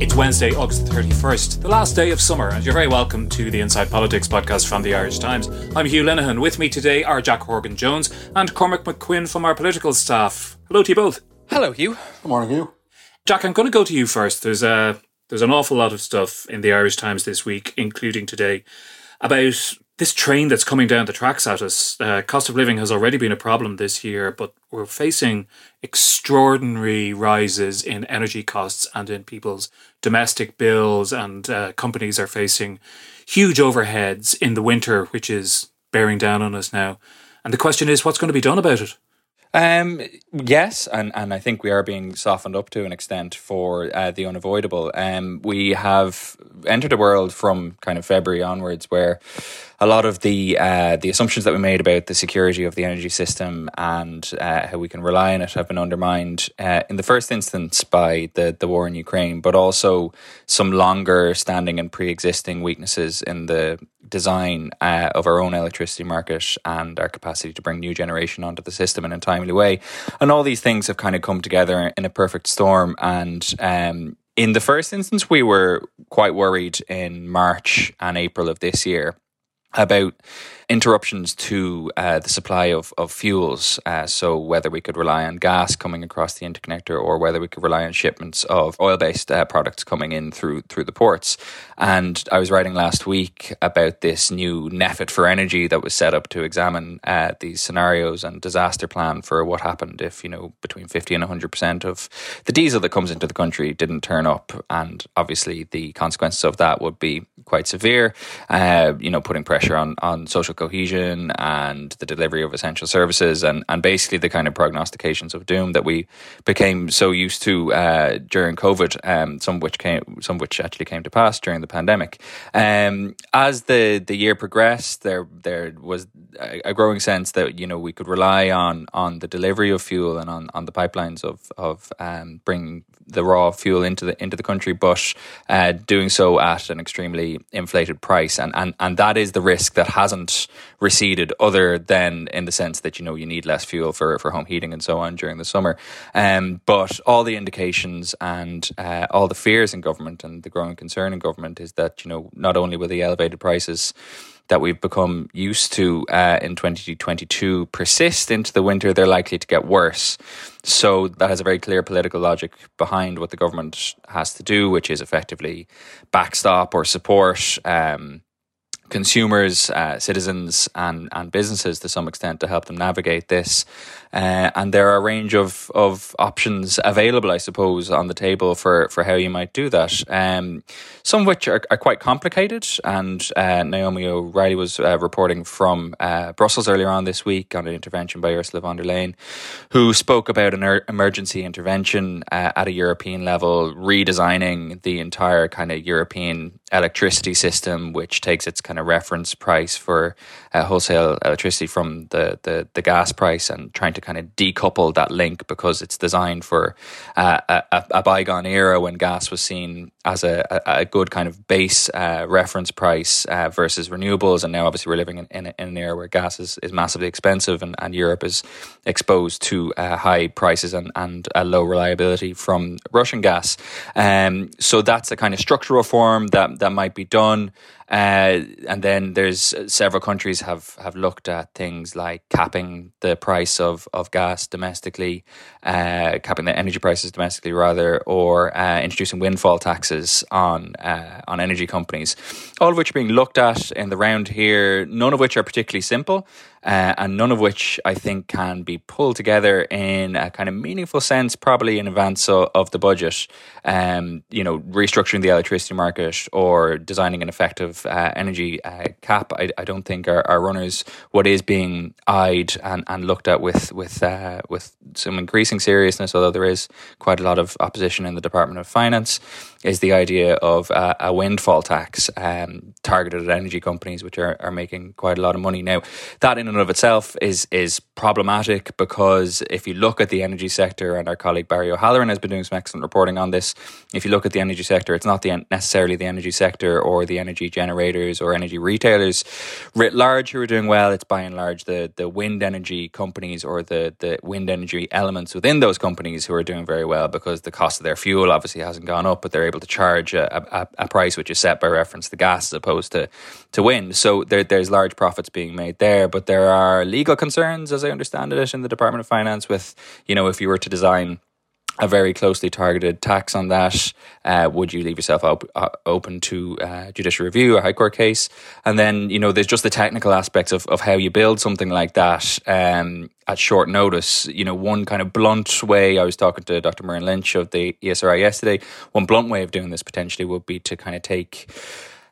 It's Wednesday, August 31st, the last day of summer, and you're very welcome to the Inside Politics podcast from the Irish Times. I'm Hugh Linehan. With me today are Jack Horgan Jones and Cormac McQuinn from our political staff. Hello to you both. Hello, Hugh. Good morning, Hugh. Jack, I'm going to go to you first. There's a there's an awful lot of stuff in the Irish Times this week, including today, about this train that's coming down the tracks at us. Uh, cost of living has already been a problem this year, but we're facing extraordinary rises in energy costs and in people's domestic bills, and uh, companies are facing huge overheads in the winter, which is bearing down on us now. And the question is, what's going to be done about it? Um, yes, and, and I think we are being softened up to an extent for uh, the unavoidable. Um, we have entered a world from kind of February onwards where a lot of the uh, the assumptions that we made about the security of the energy system and uh, how we can rely on it have been undermined uh, in the first instance by the the war in Ukraine, but also some longer standing and pre existing weaknesses in the design uh, of our own electricity market and our capacity to bring new generation onto the system in a timely way. And all these things have kind of come together in a perfect storm. And um, in the first instance, we were quite worried in March and April of this year about interruptions to uh, the supply of, of fuels. Uh, so, whether we could rely on gas coming across the interconnector or whether we could rely on shipments of oil based uh, products coming in through through the ports. And I was writing last week about this new NPHET for energy that was set up to examine uh, these scenarios and disaster plan for what happened if, you know, between 50 and 100% of the diesel that comes into the country didn't turn up. And obviously, the consequences of that would be quite severe, uh, you know, putting pressure on, on social cohesion and the delivery of essential services and, and basically the kind of prognostications of doom that we became so used to uh, during COVID, um, some which came, some which actually came to pass during the pandemic. Um, as the, the year progressed, there there was a, a, growing sense that you know we could rely on on the delivery of fuel and on, on the pipelines of of um, bringing the raw fuel into the into the country, but uh, doing so at an extremely inflated price, and and and that is the risk that hasn't receded, other than in the sense that you know you need less fuel for, for home heating and so on during the summer. Um, but all the indications and uh, all the fears in government and the growing concern in government is that you know not only will the elevated prices that we've become used to uh, in 2022 persist into the winter, they're likely to get worse. So that has a very clear political logic behind what the government has to do, which is effectively backstop or support um, consumers, uh, citizens, and and businesses to some extent to help them navigate this. Uh, and there are a range of, of options available, I suppose, on the table for, for how you might do that. Um, some of which are, are quite complicated. And uh, Naomi O'Leary was uh, reporting from uh, Brussels earlier on this week on an intervention by Ursula von der Leyen, who spoke about an er- emergency intervention uh, at a European level, redesigning the entire kind of European electricity system, which takes its kind of reference price for uh, wholesale electricity from the, the, the gas price and trying to kind of decouple that link because it's designed for uh, a, a, bygone era when gas was seen as a, a, good kind of base uh, reference price uh, versus renewables. And now, obviously, we're living in, in, in, an era where gas is, is massively expensive and, and Europe is exposed to uh, high prices and, and low reliability from Russian gas. Um, so that's a kind of structural reform that, that might be done. Uh, and then there's uh, several countries have, have looked at things like capping the price of, of gas domestically, uh, capping the energy prices domestically rather, or uh, introducing windfall taxes on uh, on energy companies. All of which are being looked at in the round here. None of which are particularly simple uh, and none of which I think can be pulled together in a kind of meaningful sense, probably in advance of, of the budget. Um, you know, restructuring the electricity market or designing an effective of uh, energy uh, cap, I, I, don't think our, are, runners. What is being eyed and, and looked at with with uh, with some increasing seriousness, although there is quite a lot of opposition in the Department of Finance, is the idea of uh, a windfall tax um, targeted at energy companies, which are, are making quite a lot of money now. That in and of itself is is problematic because if you look at the energy sector, and our colleague Barry O'Halloran has been doing some excellent reporting on this, if you look at the energy sector, it's not the necessarily the energy sector or the energy generators or energy retailers writ large who are doing well. It's by and large the the wind energy companies or the the wind energy elements within those companies who are doing very well because the cost of their fuel obviously hasn't gone up, but they're able to charge a, a, a price which is set by reference to gas as opposed to to wind. So there, there's large profits being made there, but there are legal concerns, as I understand it, in the Department of Finance with you know if you were to design a very closely targeted tax on that. Uh, would you leave yourself op- uh, open to uh, judicial review, a high court case? And then, you know, there's just the technical aspects of, of how you build something like that um, at short notice. You know, one kind of blunt way, I was talking to Dr. Muireann Lynch of the ESRI yesterday, one blunt way of doing this potentially would be to kind of take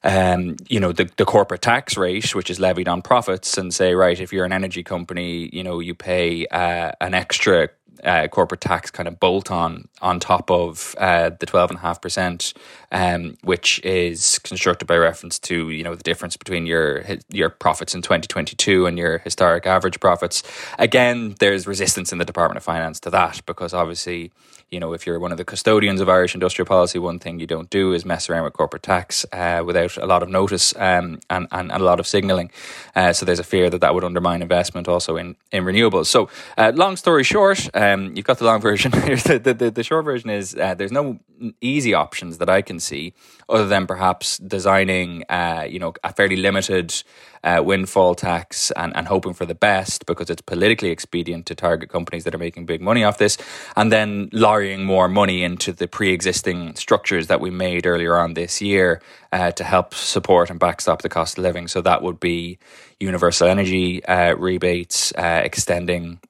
um, you know, the, the corporate tax rate, which is levied on profits, and say, right, if you're an energy company, you know, you pay uh, an extra uh, corporate tax kind of bolt on on top of uh, the twelve and a half percent, um, which is constructed by reference to you know the difference between your your profits in twenty twenty two and your historic average profits. Again, there's resistance in the Department of Finance to that because obviously you know, if you're one of the custodians of Irish industrial policy, one thing you don't do is mess around with corporate tax uh, without a lot of notice um, and, and, and, a lot of signalling. Uh, so there's a fear that that would undermine investment also in, in renewables. So, uh, long story short, um, you've got the long version. the, the, the, short version is uh, there's no easy options that I can see other than perhaps designing, uh, you know, a fairly limited uh, windfall tax and, and hoping for the best because it's politically expedient to target companies that are making big money off this, and then lorrying more money into the pre existing structures that we made earlier on this year uh, to help support and backstop the cost of living. So that would be universal energy uh, rebates, uh, extending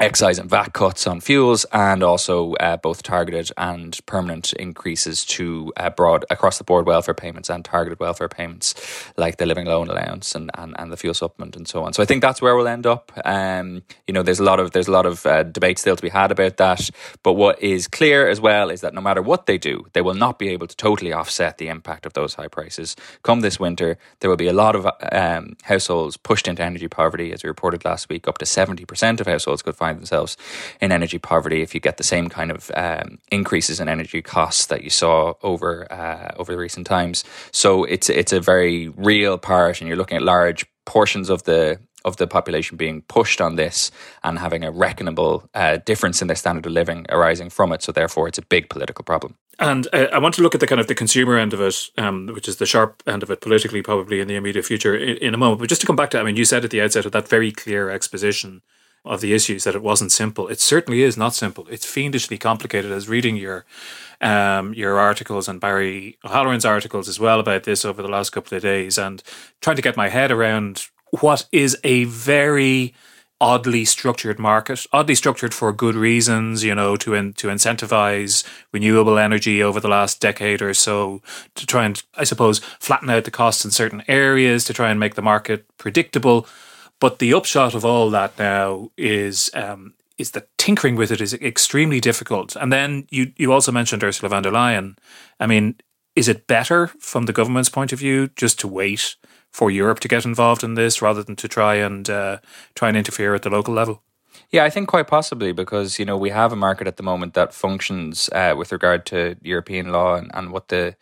excise and VAT cuts on fuels, and also uh, both targeted and permanent increases to uh, broad across the board welfare payments and targeted welfare payments, like the living alone allowance and, and, and the fuel supplement and so on. So I think that's where we'll end up. Um, you know, there's a lot of there's a lot of uh, debate still to be had about that. But what is clear as well is that no matter what they do, they will not be able to totally offset the impact of those high prices. Come this winter, there will be a lot of um, households pushed into energy poverty, as we reported last week. Up to seventy percent of households could find themselves in energy poverty if you get the same kind of um, increases in energy costs that you saw over uh, over the recent times. So it's it's a very real part, and you're looking at large portions of the of the population being pushed on this and having a reckonable uh, difference in their standard of living arising from it. So therefore, it's a big political problem. And uh, I want to look at the kind of the consumer end of it, um, which is the sharp end of it politically, probably in the immediate future, in, in, a moment. But just to come back to, I mean, you said at the outset of that very clear exposition of the issues that it wasn't simple. It certainly is not simple. It's fiendishly complicated. As reading your um, your articles and Barry O'Halloran's articles as well about this over the last couple of days, and trying to get my head around what is a very oddly structured market, oddly structured for good reasons, you know, to in, to incentivize renewable energy over the last decade or so, to try and, I suppose, flatten out the costs in certain areas, to try and make the market predictable. But the upshot of all that now is um, is that tinkering with it is extremely difficult. And then you you also mentioned Ursula von der Leyen. I mean, is it better from the government's point of view just to wait for Europe to get involved in this rather than to try and uh, try and interfere at the local level? Yeah, I think quite possibly because you know we have a market at the moment that functions uh, with regard to European law and, and what the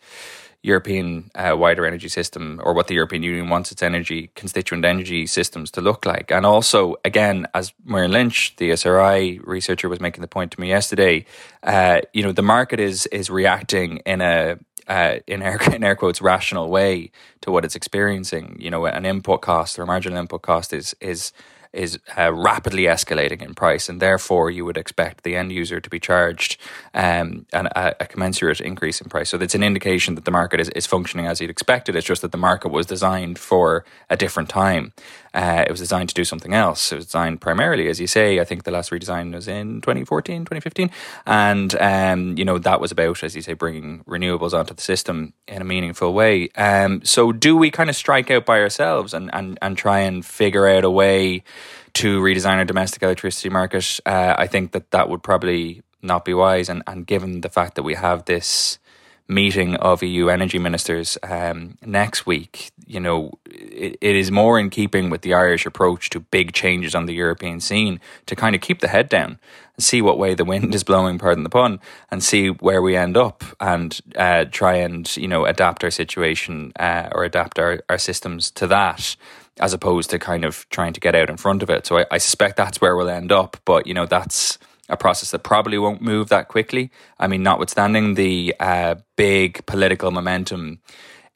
European uh, wider energy system or what the European Union wants its energy constituent energy systems to look like. And also, again, as Muireann Lynch, the ESRI researcher, was making the point to me yesterday, uh, you know, the market is is reacting in a uh, in, air, in air quotes rational way to what it's experiencing. You know, an input cost or a marginal input cost is is is uh, rapidly escalating in price, and therefore you would expect the end user to be charged um, an, a, a, commensurate increase in price. So that's an indication that the market is, is functioning as you'd expected. It's just that the market was designed for a different time. Uh, it was designed to do something else. It was designed primarily, as you say, I think the last redesign was in 2014, 2015. And, um, you know, that was about, as you say, bringing renewables onto the system in a meaningful way. Um, so do we kind of strike out by ourselves and, and, and try and figure out a way to redesign our domestic electricity market? Uh, I think that that would probably not be wise. And, and given the fact that we have this meeting of EU energy ministers um, next week, you know, it, it is more in keeping with the Irish approach to big changes on the European scene to kind of keep the head down and see what way the wind is blowing, pardon the pun, and see where we end up and uh, try and, you know, adapt our situation uh, or adapt our, our systems to that as opposed to kind of trying to get out in front of it. So I, I suspect that's where we'll end up. But, you know, that's a process that probably won't move that quickly. I mean, notwithstanding the uh, big political momentum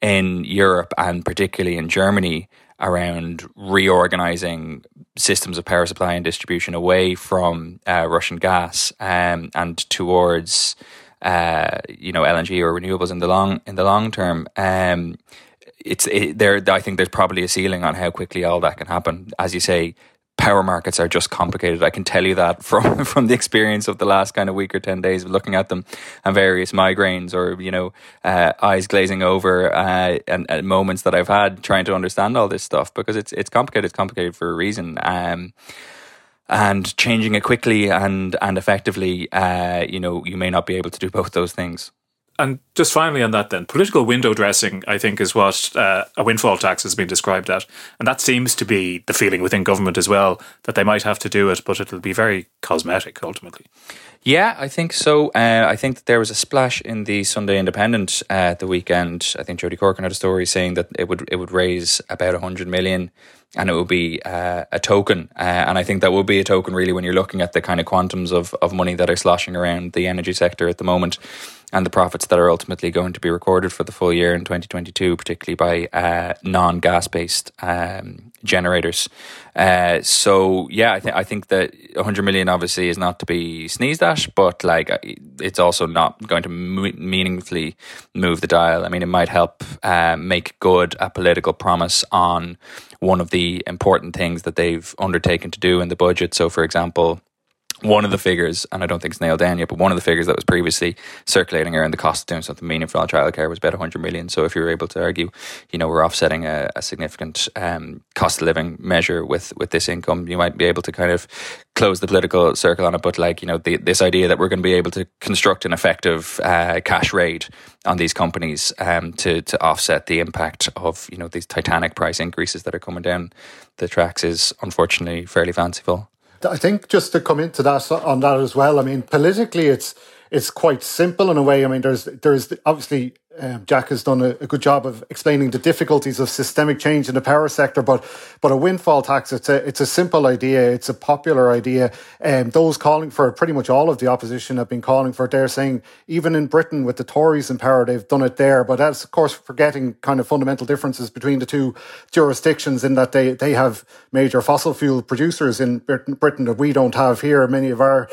in Europe and particularly in Germany around reorganizing systems of power supply and distribution away from uh, Russian gas um, and towards uh, you know LNG or renewables in the long in the long term. Um, it's it, there. I think there's probably a ceiling on how quickly all that can happen. As you say, power markets are just complicated. I can tell you that from from the experience of the last kind of week or ten days of looking at them and various migraines or you know uh, eyes glazing over uh, and, and, moments that I've had trying to understand all this stuff because it's it's complicated. It's complicated for a reason. Um, and changing it quickly and and effectively, uh, you know, you may not be able to do both those things. And just finally on that, then, political window dressing, I think, is what uh, a windfall tax has been described at. And that seems to be the feeling within government as well, that they might have to do it, but it'll be very cosmetic ultimately. Yeah, I think so. Uh, I think that there was a splash in the Sunday Independent uh, the weekend. I think Jody Corcoran had a story saying that it would it would raise about 100 million and it would be uh, a token. Uh, and I think that will be a token really when you're looking at the kind of quantums of, of money that are sloshing around the energy sector at the moment and the profits that are ultimately going to be recorded for the full year in 2022, particularly by uh, non gas based um, generators. Uh, so yeah, I think I think that 100 million obviously is not to be sneezed at, but like it's also not going to meaningfully move the dial. I mean, it might help uh, make good a political promise on one of the important things that they've undertaken to do in the budget. So, for example one of the figures, and I don't think it's nailed down yet, but one of the figures that was previously circulating around the cost of doing something meaningful on childcare was about 100 million. So if you're able to argue, you know, we're offsetting a, a significant um, cost of living measure with, with this income, you might be able to kind of close the political circle on it. But like, you know, the, this idea that we're going to be able to construct an effective uh, cash raid on these companies um, to, to offset the impact of, you know, these titanic price increases that are coming down the tracks is unfortunately fairly fanciful. I think just to come into that on that as well. I mean, politically, it's it's quite simple in a way. I mean, there's there's obviously um, Jack has done a, a, good job of explaining the difficulties of systemic change in the power sector, but but a windfall tax it's a it's a simple idea, it's a popular idea, and um, those calling for it, pretty much all of the opposition have been calling for it. They're saying even in Britain with the Tories in power, they've done it there, but that's of course forgetting kind of fundamental differences between the two jurisdictions in that they they have major fossil fuel producers in Britain, Britain that we don't have here. Many of our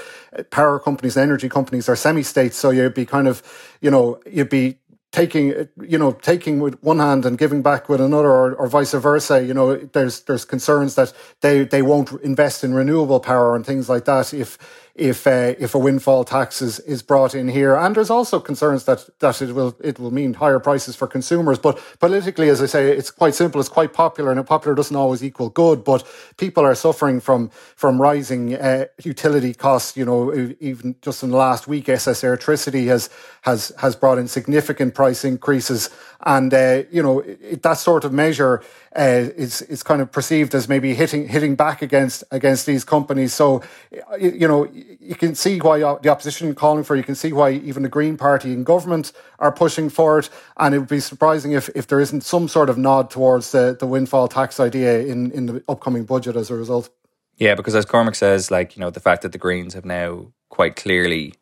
power companies, energy companies, are semi-states, so you'd be kind of you know you'd be taking you know taking with one hand and giving back with another or, or vice versa you know there's there's concerns that they they won't invest in renewable power and things like that if if uh, if a windfall tax is, is brought in here. And there's also concerns that that it will it will mean higher prices for consumers. But politically, as I say, it's quite simple. It's quite popular, and popular doesn't always equal good. But people are suffering from from rising uh, utility costs. You know, even just in the last week, SSE Airtricity has has has brought in significant price increases, and uh, you know it, that sort of measure uh, is is kind of perceived as maybe hitting hitting back against against these companies. So, you know, you can see why the opposition calling for. It. You can see why even the Green Party in government are pushing for it. And it would be surprising if, if there isn't some sort of nod towards the, the windfall tax idea in in the upcoming budget as a result. Yeah, because as Cormac says, like you know, the fact that the Greens have now quite clearly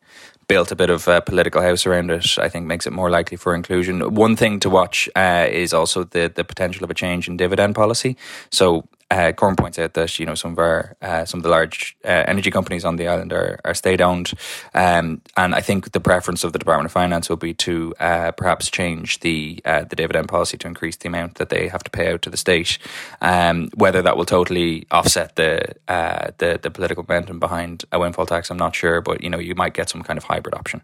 built a bit of a political house around it, I think makes it more likely for inclusion. One thing to watch uh, is also the the potential of a change in dividend policy. So uh, Cormac points out that you know some of our uh, some of the large uh, energy companies on the island are, are state owned, um, and I think the preference of the Department of Finance will be to uh, perhaps change the uh, the dividend policy to increase the amount that they have to pay out to the state. Um, whether that will totally offset the uh, the the political momentum behind a windfall tax, I'm not sure, but you know you might get some kind of hybrid option.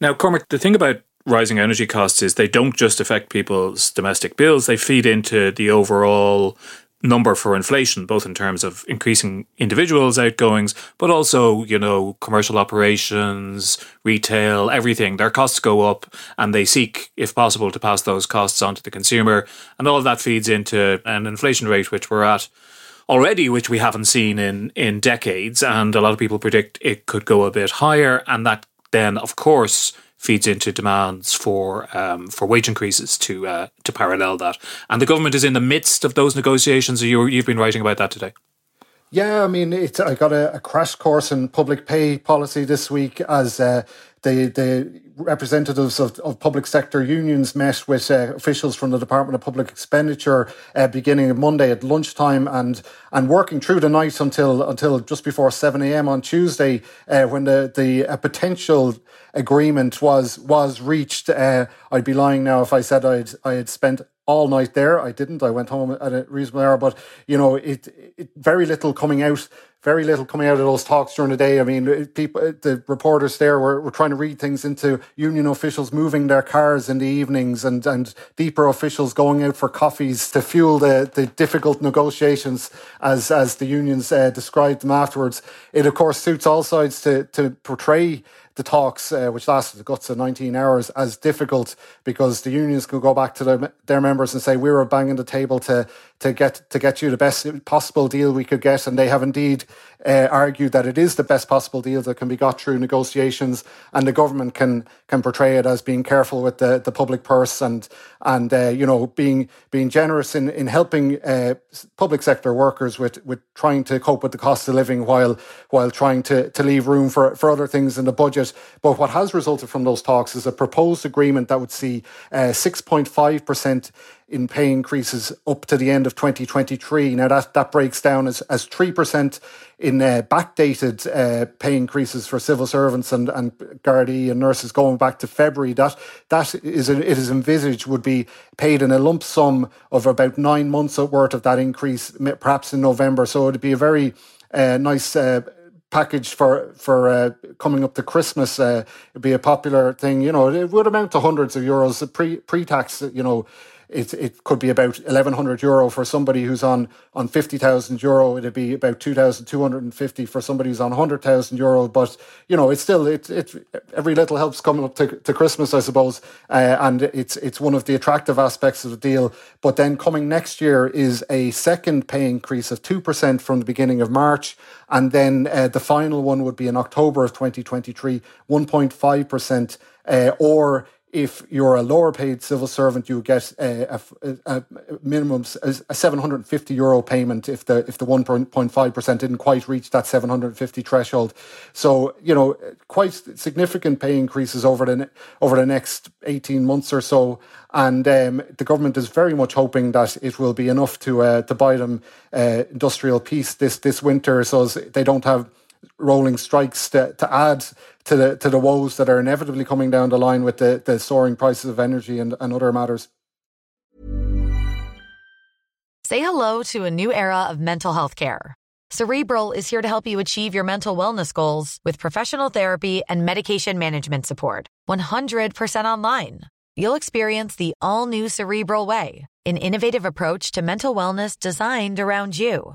Now, Cormac, the thing about rising energy costs is they don't just affect people's domestic bills, they feed into the overall number for inflation, both in terms of increasing individuals' outgoings, but also, you know, commercial operations, retail, everything. Their costs go up and they seek, if possible, to pass those costs on to the consumer. And all of that feeds into an inflation rate which we're at already, which we haven't seen in, in decades. And a lot of people predict it could go a bit higher. And that then, of course, feeds into demands for um, for wage increases to uh, to parallel that. And the government is in the midst of those negotiations. You you've been writing about that today. Yeah, I mean, I got a, a, crash course in public pay policy this week as uh, the the representatives of, of public sector unions met with uh, officials from the Department of Public Expenditure uh, beginning Monday at lunchtime and and working through the night until until just before seven a.m. on Tuesday uh, when the the potential agreement was was reached. Uh, I'd be lying now if I said I'd I had spent all night there. I didn't. I went home at a reasonable hour, but you know, it, it very little coming out very little coming out of those talks during the day. I mean, people, the reporters there were, were trying to read things into union officials moving their cars in the evenings and, and DPER officials going out for coffees to fuel the, the difficult negotiations as, as the unions uh, described them afterwards. It, of course, suits all sides to, to portray the talks, uh, which lasted the guts of 19 hours, as difficult because the unions could go back to their, their members and say, we were banging the table to to get to get you the best possible deal we could get, and they have indeed uh, argued that it is the best possible deal that can be got through negotiations, and the government can can portray it as being careful with the, the public purse and and uh, you know being being generous in in helping uh, public sector workers with with trying to cope with the cost of living while while trying to to leave room for for other things in the budget. But what has resulted from those talks is a proposed agreement that would see uh, six point five percent in pay increases up to the end of 2023. Now that that breaks down as as three percent in uh, backdated uh, pay increases for civil servants and and Gardaí and nurses going back to February. That that is it is envisaged would be paid in a lump sum of about nine months worth of that increase, perhaps in November. So it'd be a very uh, nice uh, package for for uh, coming up to Christmas. Uh, it'd be a popular thing. You know, it would amount to hundreds of euros pre pre tax. You know, it, it could be about 1100 euro for somebody who's on, on 50,000 euro. It'd be about 2,250 for somebody who's on 100,000 euro. But, you know, it's still, it, it, every little helps coming up to, to Christmas, I suppose. Uh, and it's, it's one of the attractive aspects of the deal. But then coming next year is a second pay increase of 2% from the beginning of March. And then uh, the final one would be in October of 2023, 1.5%, uh, or if you're a lower paid civil servant, you get a, a, a minimum a 750 euro payment if the if the 1.5 percent didn't quite reach that 750 threshold. So you know, quite significant pay increases over the over the next 18 months or so, and um, the government is very much hoping that it will be enough to uh, to buy them uh, industrial peace this this winter, so they don't have rolling strikes to, to add to the to the woes that are inevitably coming down the line with the, the soaring prices of energy and, and other matters. Say hello to a new era of mental health care. Cerebral is here to help you achieve your mental wellness goals with professional therapy and medication management support. 100% online. You'll experience the all new Cerebral Way, an innovative approach to mental wellness designed around you.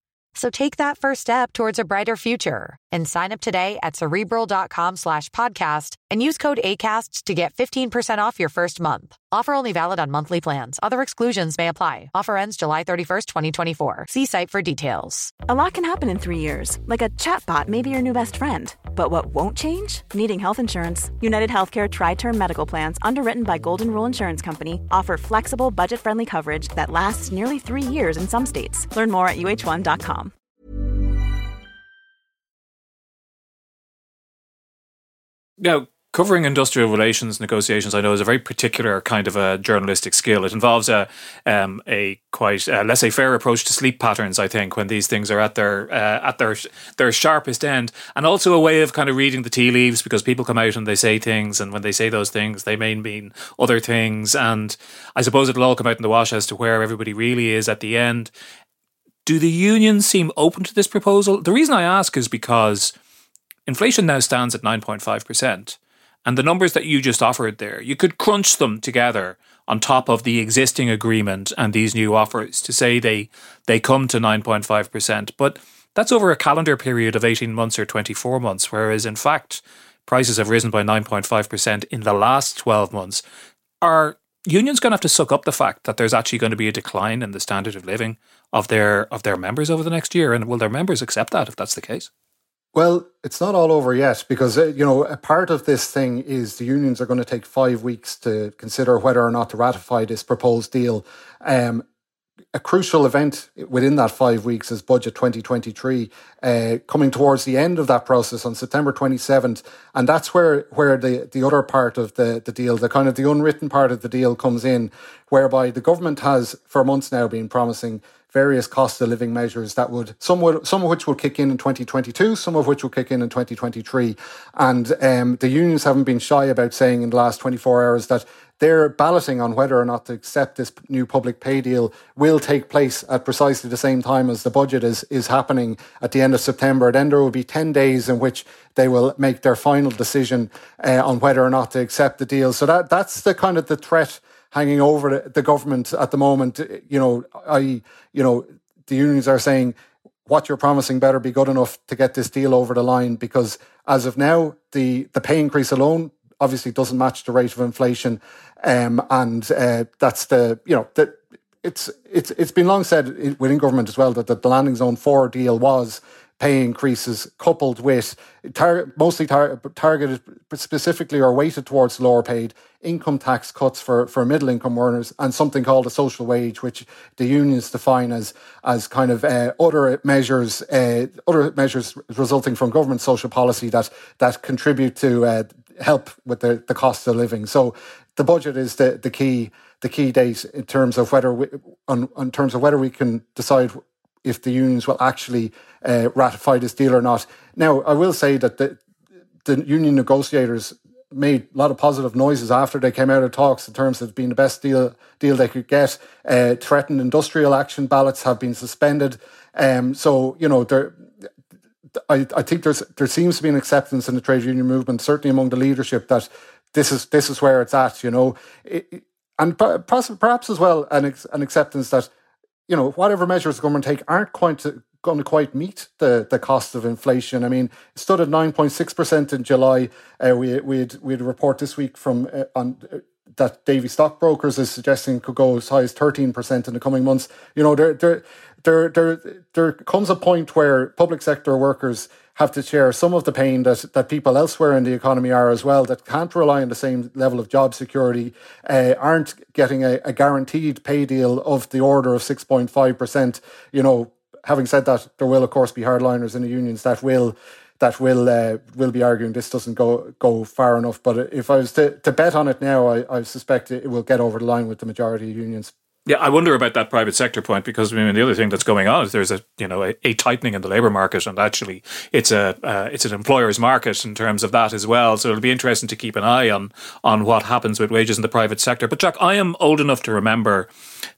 So take that first step towards a brighter future and sign up today at cerebral.com slash podcast and use code ACasts to get 15% off your first month. Offer only valid on monthly plans. Other exclusions may apply. Offer ends July 31st, 2024. See site for details. A lot can happen in three years, like a chatbot may be your new best friend. But what won't change? Needing health insurance. United Healthcare Tri Term Medical Plans, underwritten by Golden Rule Insurance Company, offer flexible, budget friendly coverage that lasts nearly three years in some states. Learn more at uh1.com. Now, covering industrial relations negotiations, I know, is a very particular kind of a journalistic skill. It involves a um, a quite uh, laissez-faire approach to sleep patterns. I think when these things are at their uh, at their their sharpest end, and also a way of kind of reading the tea leaves because people come out and they say things, and when they say those things, they may mean other things. And I suppose it'll all come out in the wash as to where everybody really is at the end. Do the unions seem open to this proposal? The reason I ask is because inflation now stands at 9.5%. And the numbers that you just offered there, you could crunch them together on top of the existing agreement and these new offers to say they they come to 9.5%. But that's over a calendar period of 18 months or 24 months, whereas in fact, prices have risen by 9.5% in the last 12 months. Are unions going to have to suck up the fact that there's actually going to be a decline in the standard of living of their of their members over the next year? And will their members accept that if that's the case? Well, it's not all over yet because, uh, you know, a part of this thing is the unions are going to take five weeks to consider whether or not to ratify this proposed deal. Um, a crucial event within that five weeks is Budget 2023, uh, coming towards the end of that process on September 27th. And that's where, where the, the other part of the, the deal, the kind of the unwritten part of the deal comes in, whereby the government has for months now been promising various cost of living measures that would some would some of which will kick in in 2022, some of which will kick in in 2023. And um, the unions haven't been shy about saying in the last 24 hours that they're balloting on whether or not to accept this new public pay deal will take place at precisely the same time as the budget is is happening at the end of September. Then there will be 10 days in which they will make their final decision uh, on whether or not to accept the deal. So that that's the kind of the threat hanging over the government at the moment. You know, I, you know, the unions are saying what you're promising better be good enough to get this deal over the line because as of now, the the pay increase alone obviously doesn't match the rate of inflation, um, and uh, that's the you know that it's it's it's been long said within government as well that the landing zone for deal was pay increases coupled with tar- mostly tar- targeted specifically or weighted towards lower paid income tax cuts for, for middle income earners and something called a social wage, which the unions define as as kind of uh, other measures uh, other measures resulting from government social policy that that contribute to uh, help with the, the cost of living. So the budget is the, the key the key date in terms of whether we, on, in terms of whether we can decide if the unions will actually uh, ratify this deal or not. Now, I will say that the, the union negotiators made a lot of positive noises after they came out of talks in terms of being the best deal deal they could get. Uh, threatened industrial action ballots have been suspended. Um, so you know there. I, I think there's there seems to be an acceptance in the trade union movement, certainly among the leadership, that this is this is where it's at. You know, it, and perhaps as well an an acceptance that you know, whatever measures the government take aren't quite to, going to quite meet the, the cost of inflation. I mean, it stood at 9.6% in July. Uh, we, we, had, we had a report this week from uh, on that Davy Stockbrokers is suggesting could go as high as 13% in the coming months. You know, there, there, there, there, there comes a point where public sector workers have to share some of the pain that, that people elsewhere in the economy are as well, that can't rely on the same level of job security, uh, aren't getting a, a guaranteed pay deal of the order of 6.5%. You know, having said that, there will, of course, be hardliners in the unions that will that will uh, will be arguing this doesn't go go far enough. But if I was to, to bet on it now, I, I suspect it will get over the line with the majority of unions. Yeah, I wonder about that private sector point because I mean the other thing that's going on is there's a you know a, a tightening in the labour market and actually it's a uh, it's an employer's market in terms of that as well. So it'll be interesting to keep an eye on on what happens with wages in the private sector. But Jack, I am old enough to remember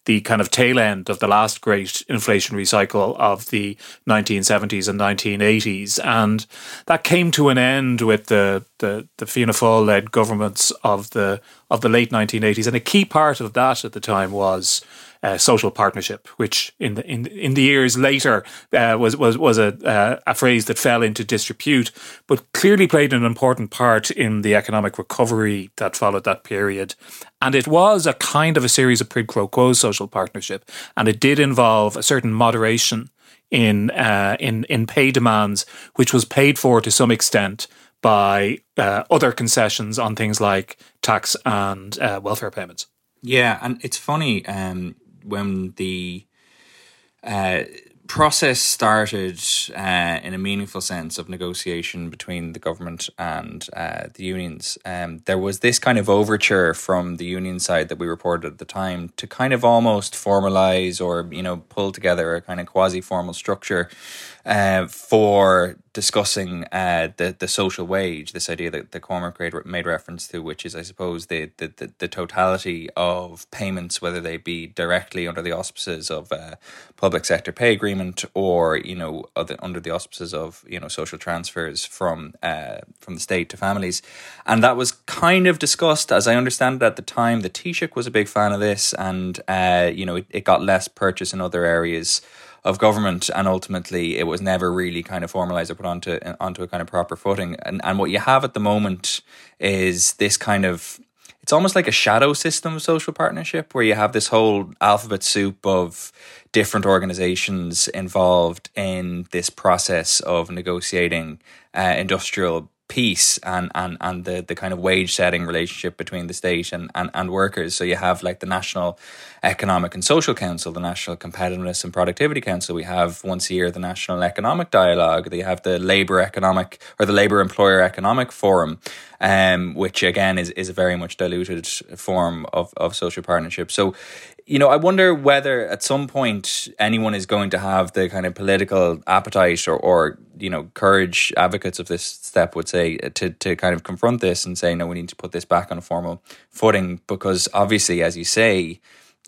the kind of tail end of the last great inflationary cycle of the 1970s and 1980s, and that came to an end with the the, the Fianna Fáil led governments of the of the late 1980s, and a key part of that at the time was uh, social partnership, which in the in in the years later uh, was was was a uh, a phrase that fell into disrepute, but clearly played an important part in the economic recovery that followed that period. And it was a kind of a series of quid pro quo social partnership, and it did involve a certain moderation in uh, in in pay demands, which was paid for to some extent by uh, other concessions on things like tax and uh, welfare payments. Yeah, and it's funny um, when the uh, process started uh, in a meaningful sense of negotiation between the government and uh, the unions. Um, there was this kind of overture from the union side that we reported at the time to kind of almost formalize or you know pull together a kind of quasi formal structure uh, for discussing uh, the the social wage, this idea that the Cormac made reference to, which is, I suppose, the, the, the, totality of payments, whether they be directly under the auspices of a public sector pay agreement or you know other, under the auspices of you know social transfers from uh, from the state to families, and that was kind of discussed, as I understand it at the time. The Taoiseach was a big fan of this, and uh, you know it, it got less purchase in other areas of government, and ultimately it was never really kind of formalized or put onto onto a kind of proper footing. And and what you have at the moment is this kind of it's almost like a shadow system of social partnership where you have this whole alphabet soup of different organizations involved in this process of negotiating uh, industrial peace and and and the the kind of wage setting relationship between the state and, and and workers. So you have like the national economic and social council the national competitiveness and productivity council. We have once a year the national economic dialogue. They have the labor economic or the labor employer economic forum um, which again is, is a very much diluted form of, of social partnership. So you know, I wonder whether at some point anyone is going to have the kind of political appetite or, or you know, courage advocates of this step would say to, to kind of confront this and say, no, we need to put this back on a formal footing because obviously, as you say,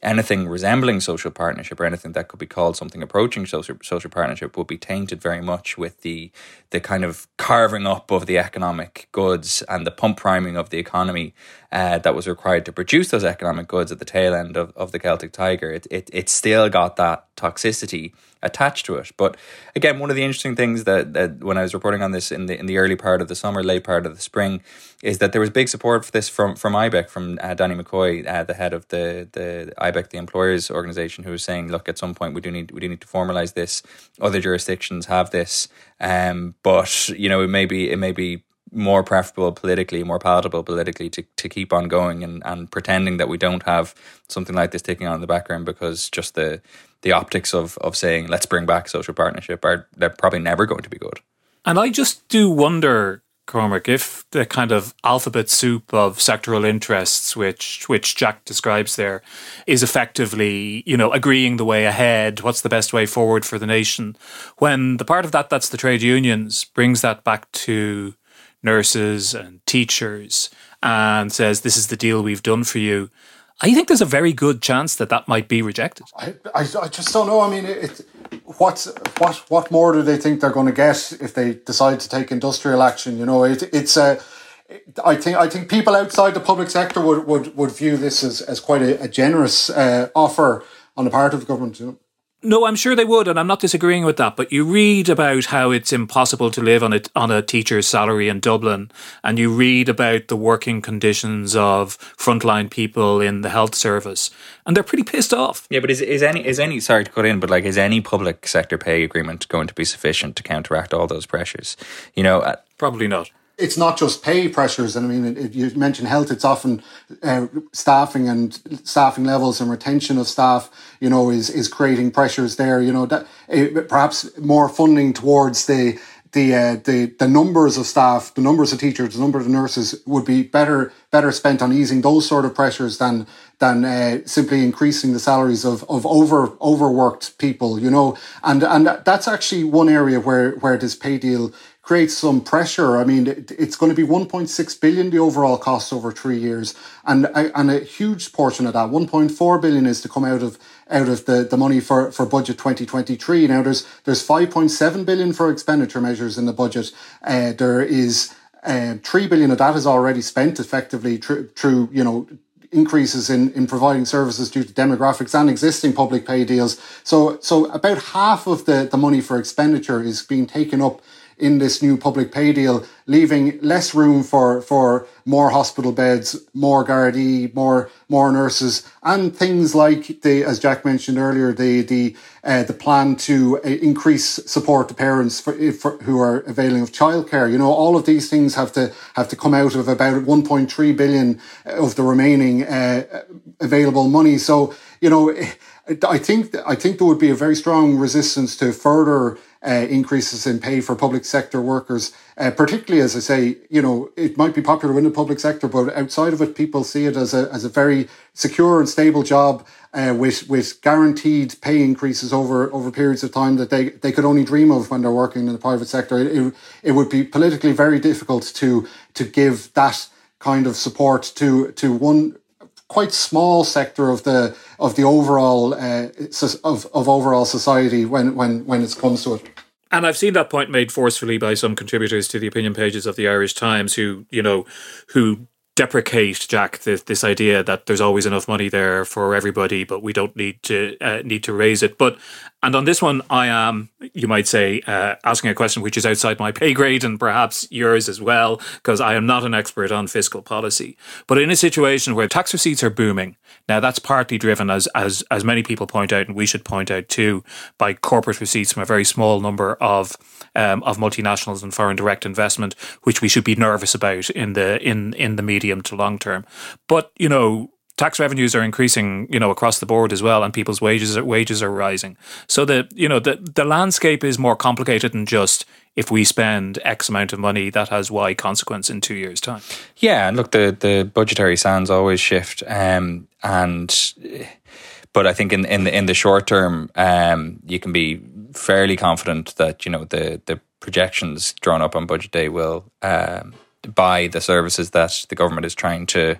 anything resembling social partnership or anything that could be called something approaching social social partnership would be tainted very much with the the kind of carving up of the economic goods and the pump priming of the economy uh, that was required to produce those economic goods at the tail end of, of the Celtic Tiger. It, it it still got that toxicity attached to it. But again, one of the interesting things that, that when I was reporting on this in the in the early part of the summer, late part of the spring, is that there was big support for this from from IBEC, from uh, Danny McCoy, uh, the head of the the IBEC, the employers organization, who was saying, look, at some point we do need we do need to formalize this. Other jurisdictions have this, um, but you know it may be it may be more preferable politically, more palatable politically to, to keep on going and, and pretending that we don't have something like this taking on in the background because just the the optics of of saying let's bring back social partnership are they're probably never going to be good. And I just do wonder, Cormac, if the kind of alphabet soup of sectoral interests which which Jack describes there is effectively, you know, agreeing the way ahead, what's the best way forward for the nation, when the part of that that's the trade unions brings that back to nurses and teachers and says this is the deal we've done for you I think there's a very good chance that that might be rejected. I, I, I just don't know. I mean, it, what's what what more do they think they're going to get if they decide to take industrial action? You know, it, it's a. I think I think people outside the public sector would, would, would view this as, as quite a, a generous uh, offer on the part of the government. You know? No, I'm sure they would, and I'm not disagreeing with that. But you read about how it's impossible to live on a on a teacher's salary in Dublin, and you read about the working conditions of frontline people in the health service, and they're pretty pissed off. Yeah, but is is any is any sorry to cut in, but like is any public sector pay agreement going to be sufficient to counteract all those pressures? You know, uh, probably not it's not just pay pressures. And I mean, you mentioned health, it's often uh, staffing and staffing levels and retention of staff. You know, is is creating pressures there. You know, that uh, perhaps more funding towards the the uh, the the numbers of staff, the numbers of teachers, the number of nurses would be better better spent on easing those sort of pressures than than uh, simply increasing the salaries of of over overworked people. You know, and and that's actually one area where where this pay deal creates some pressure. I mean, it, it's going to be 1.6 billion the overall cost over three years, and and a huge portion of that, 1.4 billion, is to come out of out of the, the money for, for budget 2023. Now there's there's 5.7 billion for expenditure measures in the budget. Uh, there is uh, three billion of that is already spent effectively through, through you know increases in, in providing services due to demographics and existing public pay deals. So, so about half of the, the money for expenditure is being taken up in this new public pay deal, leaving less room for, for more hospital beds, more Gardaí, more more nurses, and things like the, as Jack mentioned earlier, the the uh, the plan to uh, increase support to parents for, for, who are availing of childcare. You know, all of these things have to have to come out of about 1.3 billion of the remaining uh, available money. So, you know. I think I think there would be a very strong resistance to further uh, increases in pay for public sector workers, uh, particularly as I say, you know, it might be popular in the public sector, but outside of it, people see it as a as a very secure and stable job uh, with with guaranteed pay increases over over periods of time that they, they could only dream of when they're working in the private sector. It, it, it would be politically very difficult to to give that kind of support to to one quite small sector of the of the overall uh, of of overall society when when when it comes to it. And I've seen that point made forcefully by some contributors to the opinion pages of the Irish Times, who you know, who deprecate Jack this, this idea that there's always enough money there for everybody, but we don't need to uh, need to raise it. But and on this one, I am, you might say, uh, asking a question which is outside my pay grade and perhaps yours as well, because I am not an expert on fiscal policy. But in a situation where tax receipts are booming, now that's partly driven, as as as many people point out, and we should point out too, by corporate receipts from a very small number of um, of multinationals and foreign direct investment, which we should be nervous about in the in in the medium to long term. But you know, tax revenues are increasing, you know, across the board as well, and people's wages are, wages are rising. So the you know the the landscape is more complicated than just if we spend X amount of money, that has Y consequence in two years' time. Yeah, and look, the the budgetary sands always shift, um, and but I think in in the in the short term, um, you can be fairly confident that you know the the projections drawn up on budget day will um, buy the services that the government is trying to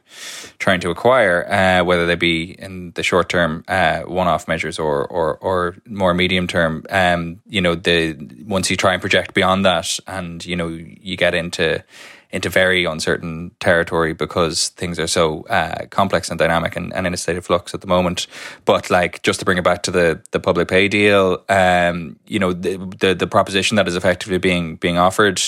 trying to acquire, uh, whether they be in the short term uh, one off measures or, or or more medium term. Um, you know, the once you try and project beyond that, and you know you get into into very uncertain territory because things are so uh, complex and dynamic and, and, in a state of flux at the moment. But like just to bring it back to the the public pay deal, um, you know the, the the proposition that is effectively being being offered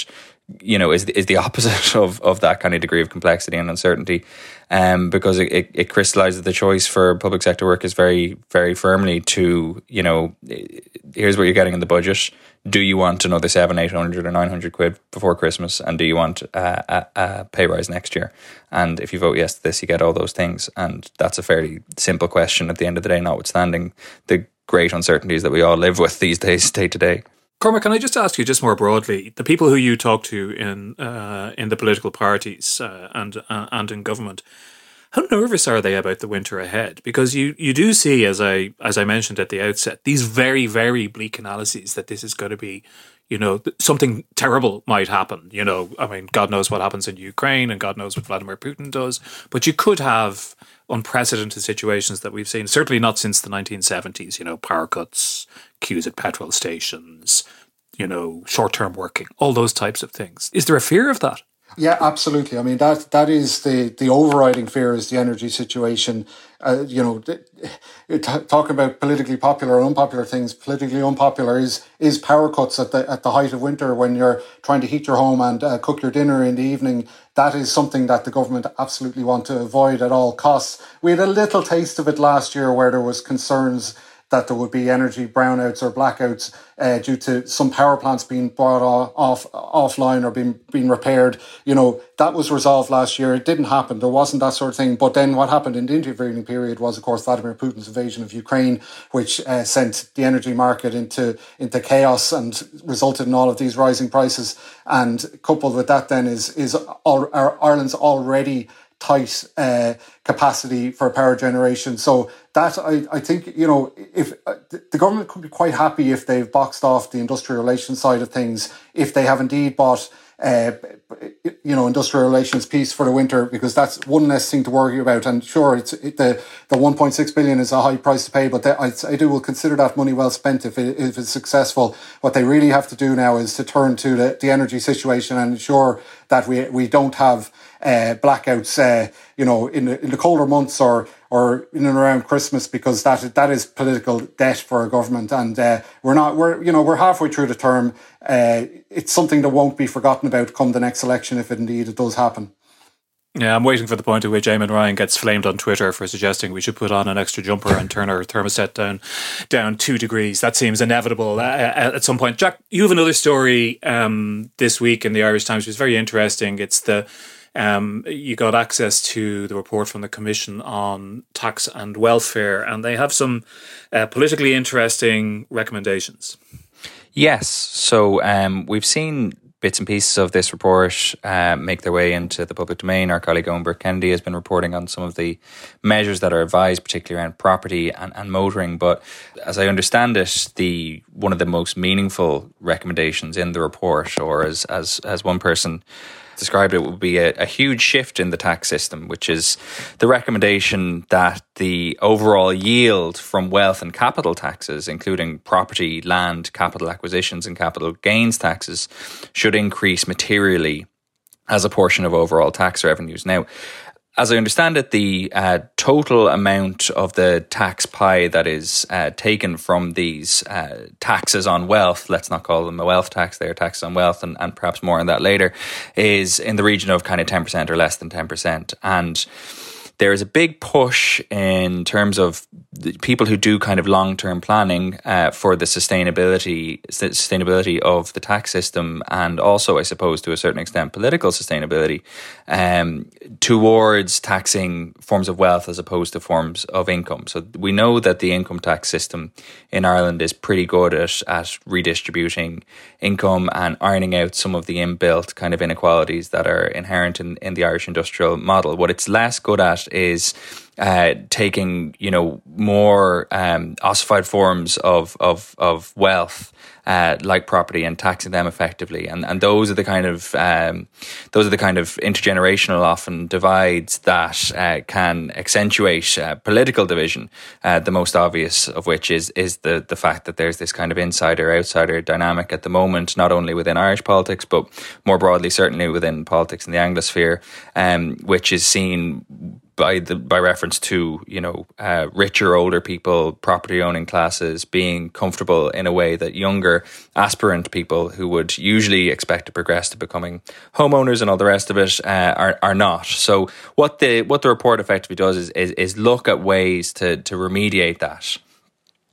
you know, is is the opposite of, of that kind of degree of complexity and uncertainty, um, because it, it, it crystallizes the choice for public sector workers very very firmly to you know, here's what you're getting in the budget. Do you want another seven, eight hundred, or nine hundred quid before Christmas, and do you want a, a, a pay rise next year? And if you vote yes to this, you get all those things, and that's a fairly simple question at the end of the day, notwithstanding the great uncertainties that we all live with these days, day to day. Cormac, can I just ask you, just more broadly, the people who you talk to in uh, in the political parties uh, and uh, and in government, how nervous are they about the winter ahead? Because you, you do see, as I as I mentioned at the outset, these very very bleak analyses that this is going to be, you know, something terrible might happen. You know, I mean, God knows what happens in Ukraine, and God knows what Vladimir Putin does, but you could have unprecedented situations that we've seen. Certainly not since the 1970s. You know, power cuts queues at petrol stations, you know, short term working, all those types of things. Is there a fear of that? Yeah, absolutely. I mean that that is the the overriding fear is the energy situation. Uh, you know, t- talking about politically popular or unpopular things. Politically unpopular is is power cuts at the at the height of winter when you're trying to heat your home and uh, cook your dinner in the evening. That is something that the government absolutely want to avoid at all costs. We had a little taste of it last year where there was concerns that there would be energy brownouts or blackouts uh, due to some power plants being brought off, off offline or being being repaired. You know that was resolved last year. It didn't happen. There wasn't that sort of thing. But then what happened in the intervening period was, of course, Vladimir Putin's invasion of Ukraine, which uh, sent the energy market into into chaos and resulted in all of these rising prices. And coupled with that, then is is Ireland's already tight uh, capacity for power generation. So that I, I think you know if uh, the government could be quite happy if they've boxed off the industrial relations side of things, if they have indeed bought uh, you know, industrial relations piece for the winter because that's one less thing to worry about. And sure, it's it, the the one point six billion is a high price to pay, but they, I, I do will consider that money well spent if it, if it's successful. What they really have to do now is to turn to the, the energy situation and ensure that we we don't have uh, blackouts, uh, you know, in the, in the colder months or or in and around Christmas because that that is political debt for a government, and uh, we're not we're you know we're halfway through the term. Uh, it's something that won't be forgotten about come the next election if indeed it does happen. Yeah, I'm waiting for the point at which Eamon Ryan gets flamed on Twitter for suggesting we should put on an extra jumper and turn our thermostat down down two degrees. That seems inevitable uh, uh at some point. Jack, you have another story um, this week in the Irish Times, which is very interesting. It's the um, you got access to the report from the Commission on Tax and Welfare, and they have some uh, politically interesting recommendations. Yes. So um, we've seen bits and pieces of this report uh, make their way into the public domain. Our colleague Eoin Burke-Kennedy has been reporting on some of the measures that are advised, particularly around property and, and motoring. But as I understand it, the one of the most meaningful recommendations in the report, or as as as one person described it would be a, a, huge shift in the tax system, which is the recommendation that the overall yield from wealth and capital taxes, including property, land, capital acquisitions, and capital gains taxes, should increase materially as a portion of overall tax revenues. Now, as I understand it, the uh, total amount of the tax pie that is uh, taken from these uh, taxes on wealth, let's not call them a wealth tax, they're taxes on wealth, and, and perhaps more on that later, is in the region of kind of 10% or less than 10%. And there is a big push in terms of people who do kind of long term planning uh, for the sustainability sustainability of the tax system, and also, I suppose, to a certain extent, political sustainability um, towards taxing forms of wealth as opposed to forms of income. So we know that the income tax system in Ireland is pretty good at at redistributing income and ironing out some of the inbuilt kind of inequalities that are inherent in, in the Irish industrial model. What it's less good at is uh, taking you know more um, ossified forms of of of wealth. Uh, like property and taxing them effectively, and and those are the kind of um, those are the kind of intergenerational often divides that uh, can accentuate uh, political division. Uh, the most obvious of which is is the the fact that there's this kind of insider outsider dynamic at the moment, not only within Irish politics but more broadly, certainly within politics in the Anglosphere, um, which is seen by the by reference to you know uh, richer older people property owning classes being comfortable in a way that younger aspirant people who would usually expect to progress to becoming homeowners and all the rest of it uh, are are not. So what the what the report effectively does is is, is look at ways to to remediate that.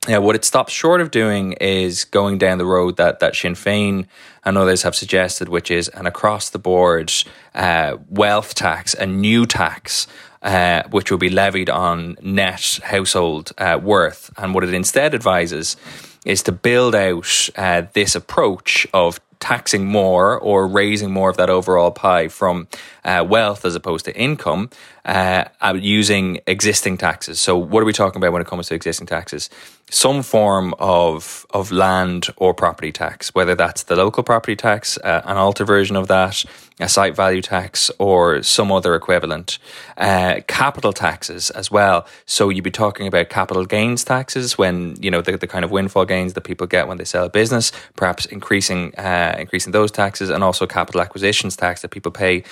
Yeah, what it stops short of doing is going down the road that, that Sinn Féin and others have suggested, which is an across the board uh, wealth tax, a new tax uh, which will be levied on net household uh, worth. And what it instead advises is to build out uh, this approach of taxing more or raising more of that overall pie from uh, wealth as opposed to income uh, using existing taxes. So, what are we talking about when it comes to existing taxes? Some form of of land or property tax, whether that's the local property tax, uh, an alter version of that, a site value tax, or some other equivalent. Uh, capital taxes as well. So you'd be talking about capital gains taxes when you know the, the kind of windfall gains that people get when they sell a business, perhaps increasing uh, increasing those taxes, and also capital acquisitions tax that people pay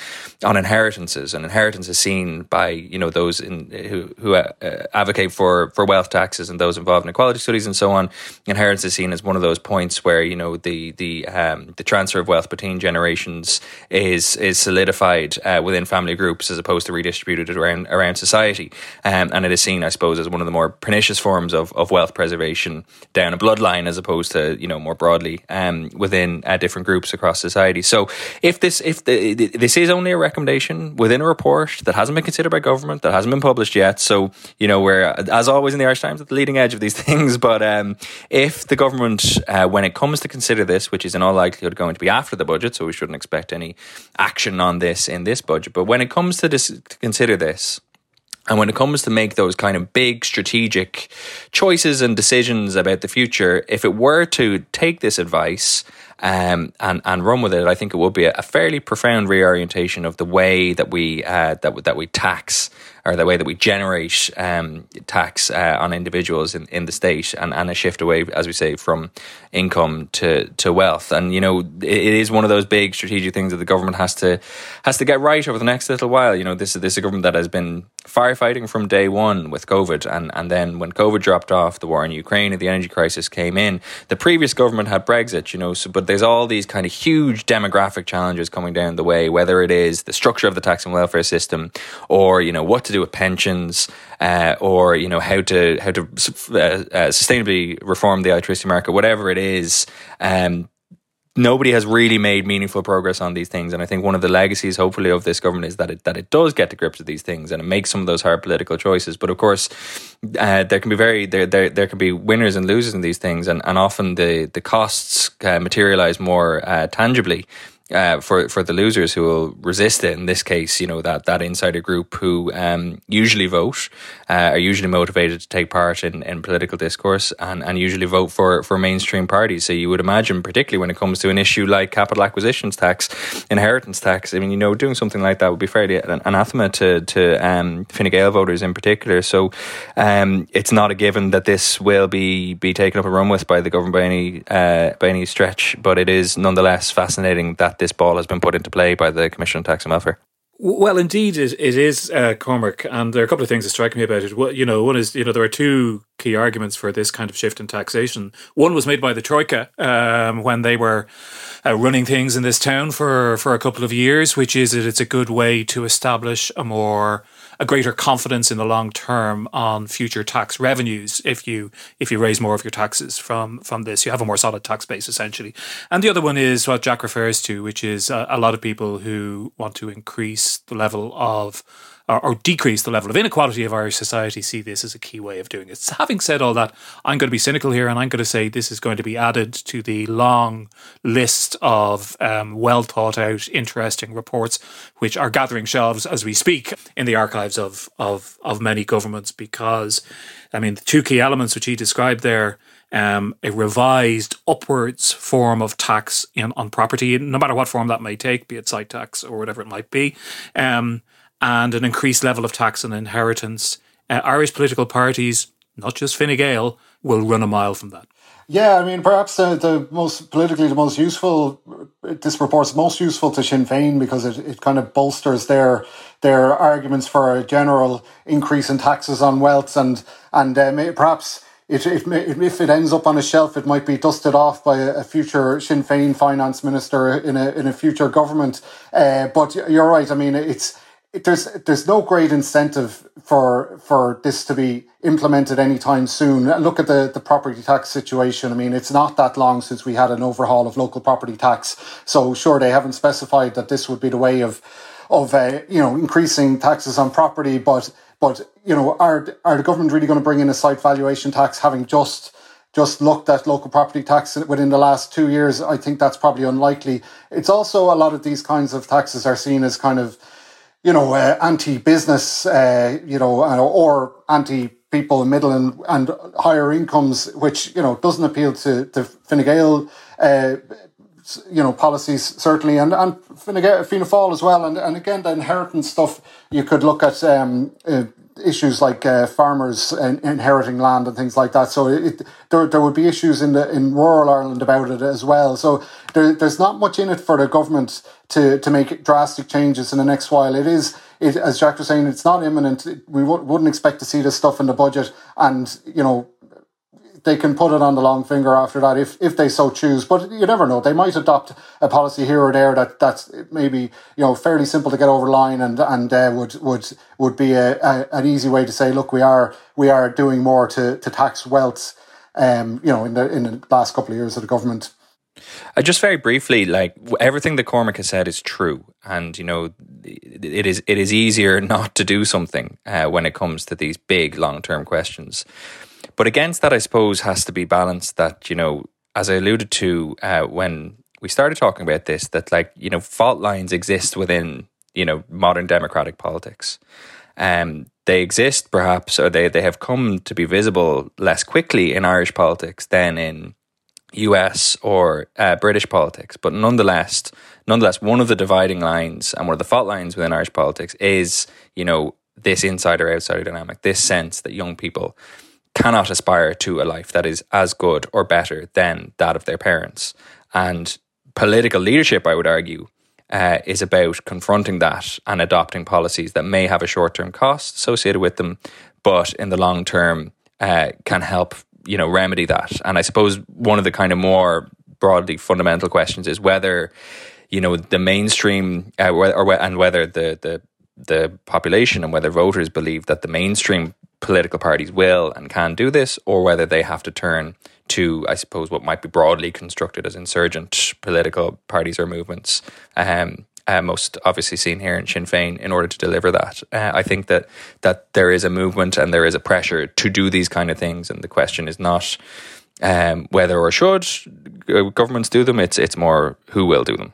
on inheritances. And inheritance is seen by you know those in, who who uh, advocate for for wealth taxes and those involved in equality studies and so on. Inheritance is seen as one of those points where you know the the um, the transfer of wealth between generations is is solidified uh, within family groups as opposed to redistributed around around society, um, and it is seen, I suppose, as one of the more pernicious forms of, of wealth preservation down a bloodline as opposed to you know more broadly um, within uh, different groups across society. So if this if the, this is only a recommendation within a report that hasn't been considered by government that hasn't been published yet. So, you know, we're, as always in the Irish Times, at the leading edge of these things. But um, if the government, uh, when it comes to consider this, which is in all likelihood going to be after the budget, so we shouldn't expect any action on this in this budget, but when it comes to, this, to consider this, And when it comes to make those kind of big strategic choices and decisions about the future, if it were to take this advice um, and and run with it, I think it would be a, fairly profound reorientation of the way that we uh, that that we tax or the way that we generate um, tax uh, on individuals in, in the state and, and a shift away, as we say, from income to, to wealth. And, you know, it, it is one of those big strategic things that the government has to has to get right over the next little while. You know, this, this is a government that has been firefighting from day one with COVID. And, and then when COVID dropped off, the war in Ukraine and the energy crisis came in. The previous government had Brexit, you know, so, but there's all these kind of huge demographic challenges coming down the way, whether it is the structure of the tax and welfare system or, you know, what to do with pensions, uh, or you know how to how to uh, uh, sustainably reform the electricity market, whatever it is. Um, nobody has really made meaningful progress on these things. And I think one of the legacies, hopefully, of this government is that it that it does get to grips with these things and it makes some of those hard political choices. But of course, uh, there can be very there, there there can be winners and losers in these things, and, and often the the costs uh, materialize more uh, tangibly uh, for for the losers who will resist it. In this case, you know that that insider group who um, usually vote uh, are usually motivated to take part in, in political discourse and, and usually vote for for mainstream parties. So you would imagine, particularly when it comes to an issue like capital acquisitions tax, inheritance tax. I mean, you know, doing something like that would be fairly anathema to to um, Fine Gael voters in particular. So um, it's not a given that this will be be taken up and run with by the government by any uh, by any stretch, but it is nonetheless fascinating that this ball has been put into play by the Commission on Tax and Welfare. Well, indeed, it, it is, uh, Cormac, and there are a couple of things that strike me about it. Well, you know, one is, you know, there are two key arguments for this kind of shift in taxation. One was made by the Troika um, when they were uh, running things in this town for, for a couple of years, which is that it's a good way to establish a more a greater confidence in the long term on future tax revenues if you if you raise more of your taxes from from this. You have a more solid tax base essentially. And the other one is what Jack refers to which is a, a lot of people who want to increase the level of or, or, decrease the level of inequality of Irish society see this as a key way of doing it. So having said all that, I'm going to be cynical here and I'm going to say this is going to be added to the long list of um, well thought out, interesting reports which are gathering shelves as we speak in the archives of, of, of many governments because, I mean, the two key elements which he described there. Um, a revised upwards form of tax in, on property, no matter what form that may take, be it site tax or whatever it might be, um, and an increased level of tax on inheritance. Uh, Irish political parties, not just Fine Gael, will run a mile from that. Yeah, I mean, perhaps the, the most politically the most useful. This report's most useful to Sinn Féin because it, it kind of bolsters their their arguments for a general increase in taxes on wealth and and perhaps. It, if, if it ends up on a shelf, it might be dusted off by a, future Sinn Féin finance minister in a in a future government. Uh, but you're right. I mean, it's there's there's no great incentive for for this to be implemented anytime soon. Look at the, the property tax situation. I mean, it's not that long since we had an overhaul of local property tax. So sure, they haven't specified that this would be the way of of uh, you know increasing taxes on property, but but you know are are the government really going to bring in a site valuation tax, having just just looked at local property tax within the last two years? I think that's probably unlikely. It's also a lot of these kinds of taxes are seen as kind of you know, uh, anti-business, uh, you know, or anti people in middle and, and higher incomes, which you know doesn't appeal to to Fine Gael, uh, you know, policies certainly, and and Fine Gael, as well, and and again the inheritance stuff. You could look at um, uh, issues like uh, farmers inheriting land and things like that. So it, there, there would be issues in the in rural Ireland about it as well. So there, there's not much in it for the government to to make drastic changes in the next while. It is. It, as Jack was saying, it's not imminent. We w- wouldn't expect to see this stuff in the budget, and you know they can put it on the long finger after that if, if they so choose. But you never know. They might adopt a policy here or there that that's maybe you know fairly simple to get over line and and uh, would would would be a, a, an easy way to say, look, we are we are doing more to, to tax wealth. Um, you know, in the in the last couple of years of the government. Uh, just very briefly, like everything that Cormac has said is true, and you know, it is it is easier not to do something uh, when it comes to these big long term questions. But against that, I suppose, has to be balanced that, you know, as I alluded to uh, when we started talking about this, that like, you know, fault lines exist within, you know, modern democratic politics. Um, they exist perhaps or they, they have come to be visible less quickly in Irish politics than in US or uh, British politics. But nonetheless, nonetheless, one of the dividing lines and one of the fault lines within Irish politics is, you know, this insider outsider dynamic, this sense that young people cannot aspire to a life that is as good or better than that of their parents. And political leadership, I would argue, uh, is about confronting that and adopting policies that may have a short term cost associated with them, but in the long term uh, can help you know remedy that. And I suppose one of the kind of more broadly fundamental questions is whether you know the mainstream uh, or, and whether the the the population and whether voters believe that the mainstream political parties will and can do this, or whether they have to turn to, I suppose, what might be broadly constructed as insurgent political parties or movements. Um, uh, most obviously seen here in Sinn Féin in order to deliver that. Uh, I think that that there is a movement and there is a pressure to do these kind of things, and the question is not um, whether or should governments do them. It's it's more who will do them.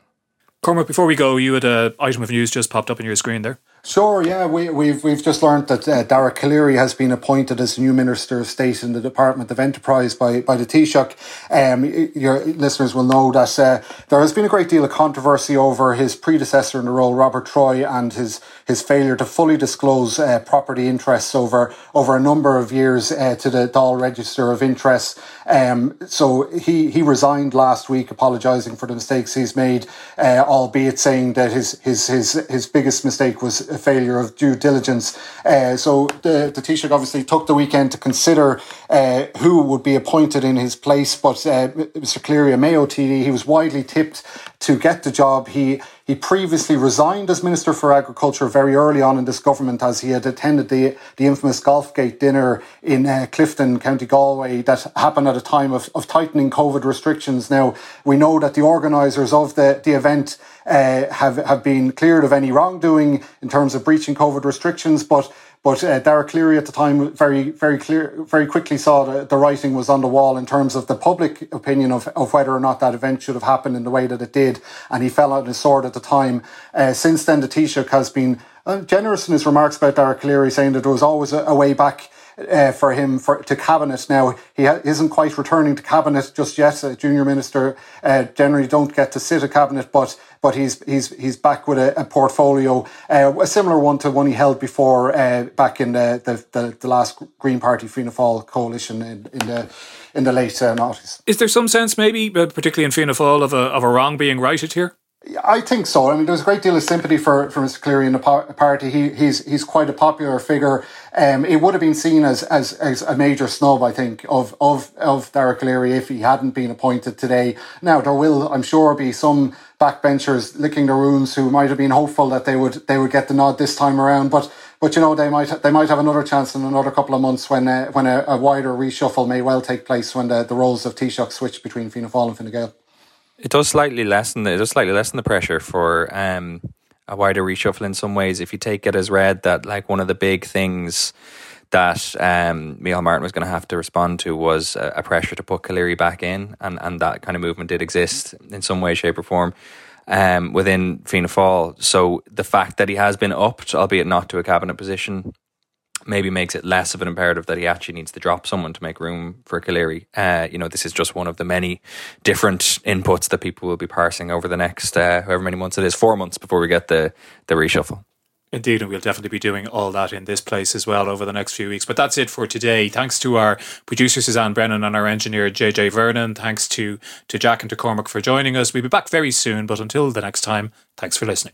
Cormac, before we go, you had an item of news just popped up on your screen there. Sure, yeah, we, have we've, we've just learned that uh, Dara Calleary has been appointed as new Minister of State in the Department of Enterprise by, by the Taoiseach. Um, your listeners will know that uh, there has been a great deal of controversy over his predecessor in the role, Robert Troy, and his, his failure to fully disclose uh, property interests over, over a number of years uh, to the Dáil Register of Interests. Um, so he, he resigned last week, apologising for the mistakes he's made, uh, albeit saying that his, his, his, his biggest mistake was a failure of due diligence. Uh, so the, the Taoiseach obviously took the weekend to consider uh, who would be appointed in his place, but uh, Mr. Calleary, a Mayo TD, he was widely tipped to get the job. He he previously resigned as Minister for Agriculture very early on in this government as he had attended the, the infamous Golfgate dinner in uh, Clifden, County Galway, that happened at a time of, of tightening COVID restrictions. Now, we know that the organisers of the, the event uh, have, have been cleared of any wrongdoing in terms of breaching COVID restrictions, but but uh, Dara Calleary at the time very, very clear, very quickly saw that the writing was on the wall in terms of the public opinion of, of whether or not that event should have happened in the way that it did, and he fell on his sword at the time. Uh, since then, the Taoiseach has been uh, generous in his remarks about Derek Calleary, saying that there was always a, a way back uh, for him for, to cabinet. Now he ha- isn't quite returning to cabinet just yet. A junior minister uh, generally don't get to sit a cabinet, but but he's he's he's back with a, a portfolio, uh, a similar one to one he held before uh, back in the, the, the the last Green Party Fianna Fáil coalition in, in the in the late uh, noughties. Is there some sense, maybe, uh, particularly in Fianna Fáil, of a of a wrong being righted here? I think so. I mean, there's a great deal of sympathy for, for Mr. Calleary in the party. He, he's he's quite a popular figure. Um, it would have been seen as, as, as a major snub, I think, of of of Dara Calleary if he hadn't been appointed today. Now there will, I'm sure, be some backbenchers licking their wounds who might have been hopeful that they would they would get the nod this time around, but. But you know they might they might have another chance in another couple of months when uh, when a, a, wider reshuffle may well take place when the, the roles of Taoiseach switch between Fianna Fáil and Fine Gael. It does slightly lessen it does slightly lessen the pressure for um, a wider reshuffle in some ways. If you take it as read that like one of the big things that um, Martin was going to have to respond to was a, a, pressure to put Calleary back in, and, and that kind of movement did exist in some way, shape, or form um, within Fianna Fáil. So the fact that he has been upped, albeit not to a cabinet position, maybe makes it less of an imperative that he actually needs to drop someone to make room for Calleary. Uh, you know, this is just one of the many different inputs that people will be parsing over the next uh, however many months it is, four months before we get the the reshuffle. Indeed, and we'll definitely be doing all that in this place as well over the next few weeks. But that's it for today. Thanks to our producer Suzanne Brennan and our engineer JJ Vernon. Thanks to to Jack and to Cormac for joining us. We'll be back very soon, but until the next time, thanks for listening.